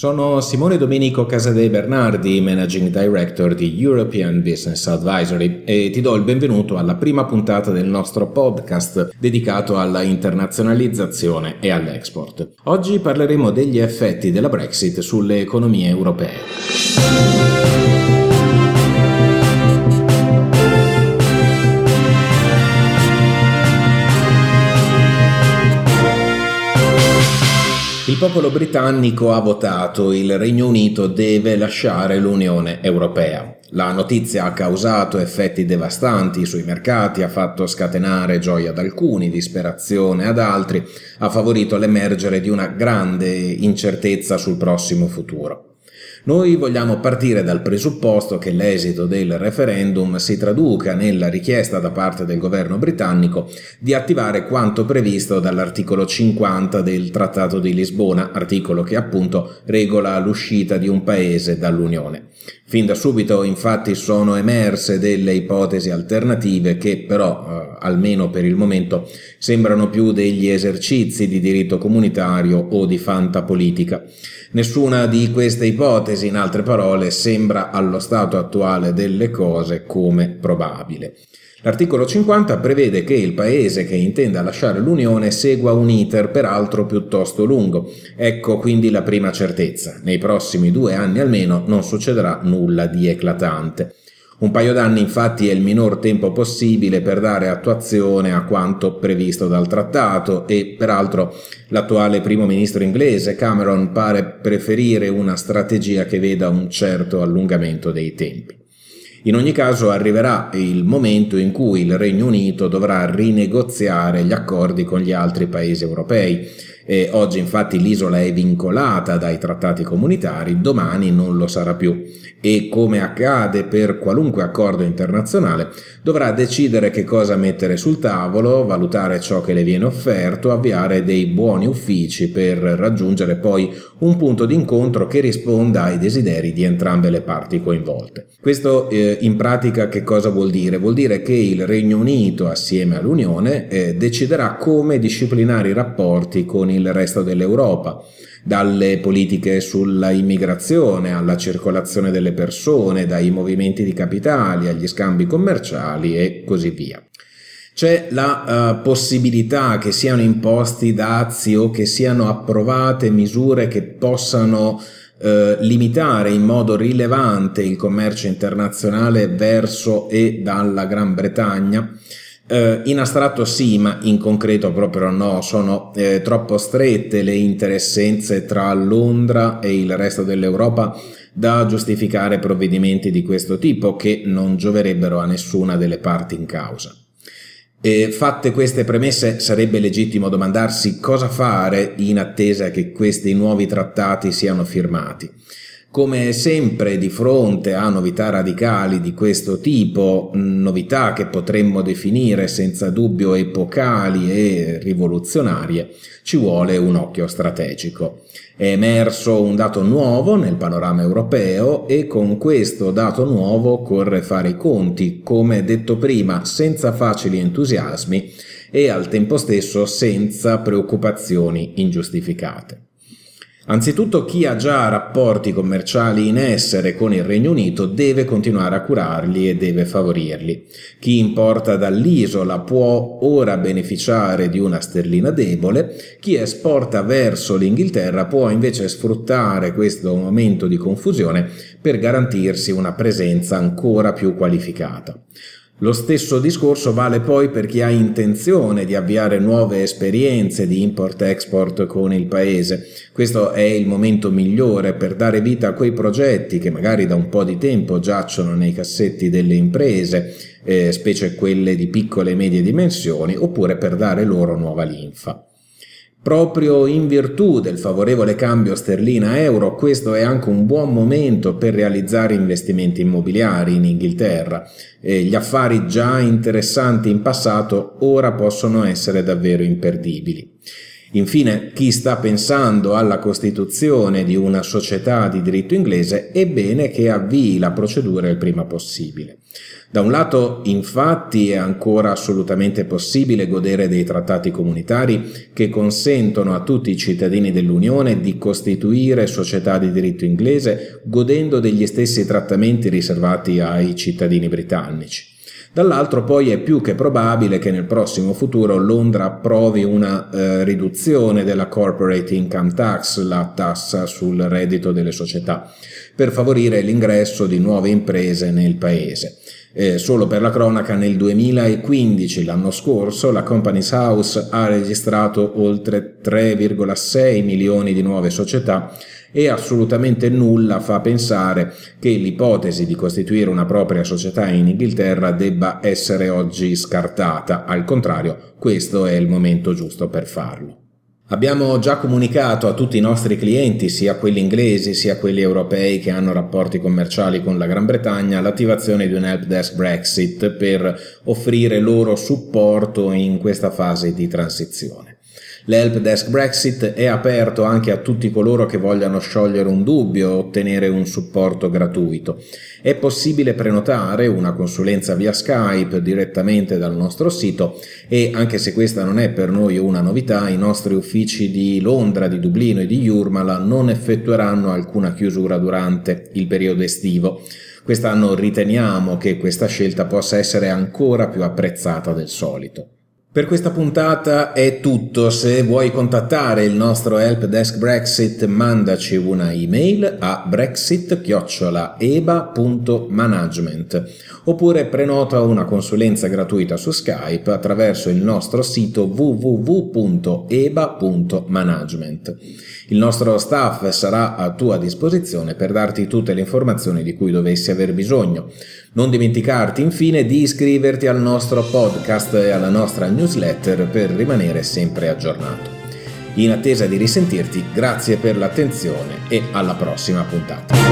Sono Simone Domenico Casadei Bernardi, Managing Director di European Business Advisory e ti do il benvenuto alla prima puntata del nostro podcast dedicato alla internazionalizzazione e all'export. Oggi parleremo degli effetti della Brexit sulle economie europee. Il popolo britannico ha votato, il Regno Unito deve lasciare l'Unione Europea. La notizia ha causato effetti devastanti sui mercati, ha fatto scatenare gioia ad alcuni, disperazione ad altri, ha favorito l'emergere di una grande incertezza sul prossimo futuro. Noi vogliamo partire dal presupposto che l'esito del referendum si traduca nella richiesta da parte del governo britannico di attivare quanto previsto dall'articolo 50 del Trattato di Lisbona, articolo che appunto regola l'uscita di un paese dall'Unione. Fin da subito infatti sono emerse delle ipotesi alternative che però, eh, almeno per il momento, sembrano più degli esercizi di diritto comunitario o di fantapolitica. Nessuna di queste ipotesi, in altre parole, sembra allo stato attuale delle cose come probabile. L'articolo 50 prevede che il paese che intenda lasciare l'Unione segua un iter peraltro piuttosto lungo. Ecco quindi la prima certezza. Nei prossimi due anni almeno non succederà nulla di eclatante. Un paio d'anni infatti è il minor tempo possibile per dare attuazione a quanto previsto dal trattato e peraltro l'attuale primo ministro inglese Cameron pare preferire una strategia che veda un certo allungamento dei tempi. In ogni caso arriverà il momento in cui il Regno Unito dovrà rinegoziare gli accordi con gli altri paesi europei e oggi infatti l'isola è vincolata dai trattati comunitari, domani non lo sarà più e come accade per qualunque accordo internazionale dovrà decidere che cosa mettere sul tavolo, valutare ciò che le viene offerto, avviare dei buoni uffici per raggiungere poi un punto d'incontro che risponda ai desideri di entrambe le parti coinvolte. Questo eh, in pratica che cosa vuol dire? Vuol dire che il Regno Unito assieme all'Unione eh, deciderà come disciplinare i rapporti con il il resto dell'Europa, dalle politiche sulla immigrazione alla circolazione delle persone, dai movimenti di capitali agli scambi commerciali e così via. C'è la uh, possibilità che siano imposti dazi o che siano approvate misure che possano uh, limitare in modo rilevante il commercio internazionale verso e dalla Gran Bretagna eh, in astratto sì, ma in concreto proprio no, sono eh, troppo strette le interessenze tra Londra e il resto dell'Europa da giustificare provvedimenti di questo tipo che non gioverebbero a nessuna delle parti in causa. E fatte queste premesse sarebbe legittimo domandarsi cosa fare in attesa che questi nuovi trattati siano firmati. Come sempre di fronte a novità radicali di questo tipo, novità che potremmo definire senza dubbio epocali e rivoluzionarie, ci vuole un occhio strategico. È emerso un dato nuovo nel panorama europeo e con questo dato nuovo occorre fare i conti, come detto prima, senza facili entusiasmi e al tempo stesso senza preoccupazioni ingiustificate. Anzitutto chi ha già rapporti commerciali in essere con il Regno Unito deve continuare a curarli e deve favorirli. Chi importa dall'isola può ora beneficiare di una sterlina debole, chi esporta verso l'Inghilterra può invece sfruttare questo momento di confusione per garantirsi una presenza ancora più qualificata. Lo stesso discorso vale poi per chi ha intenzione di avviare nuove esperienze di import-export con il paese. Questo è il momento migliore per dare vita a quei progetti che magari da un po' di tempo giacciono nei cassetti delle imprese, eh, specie quelle di piccole e medie dimensioni, oppure per dare loro nuova linfa. Proprio in virtù del favorevole cambio sterlina-euro, questo è anche un buon momento per realizzare investimenti immobiliari in Inghilterra. E gli affari già interessanti in passato ora possono essere davvero imperdibili. Infine, chi sta pensando alla costituzione di una società di diritto inglese è bene che avvii la procedura il prima possibile. Da un lato, infatti, è ancora assolutamente possibile godere dei trattati comunitari che consentono a tutti i cittadini dell'Unione di costituire società di diritto inglese godendo degli stessi trattamenti riservati ai cittadini britannici. Dall'altro poi è più che probabile che nel prossimo futuro Londra approvi una eh, riduzione della corporate income tax, la tassa sul reddito delle società, per favorire l'ingresso di nuove imprese nel paese. Eh, solo per la cronaca, nel 2015, l'anno scorso, la Companies House ha registrato oltre 3,6 milioni di nuove società e assolutamente nulla fa pensare che l'ipotesi di costituire una propria società in Inghilterra debba essere oggi scartata. Al contrario, questo è il momento giusto per farlo. Abbiamo già comunicato a tutti i nostri clienti, sia quelli inglesi sia quelli europei che hanno rapporti commerciali con la Gran Bretagna, l'attivazione di un help desk Brexit per offrire loro supporto in questa fase di transizione. L'help desk Brexit è aperto anche a tutti coloro che vogliano sciogliere un dubbio o ottenere un supporto gratuito. È possibile prenotare una consulenza via Skype direttamente dal nostro sito e anche se questa non è per noi una novità, i nostri uffici di Londra, di Dublino e di Jurmala non effettueranno alcuna chiusura durante il periodo estivo. Quest'anno riteniamo che questa scelta possa essere ancora più apprezzata del solito. Per questa puntata è tutto, se vuoi contattare il nostro help desk Brexit mandaci una email a brexit-eba.management oppure prenota una consulenza gratuita su Skype attraverso il nostro sito www.eba.management. Il nostro staff sarà a tua disposizione per darti tutte le informazioni di cui dovessi aver bisogno. Non dimenticarti infine di iscriverti al nostro podcast e alla nostra newsletter per rimanere sempre aggiornato. In attesa di risentirti, grazie per l'attenzione e alla prossima puntata.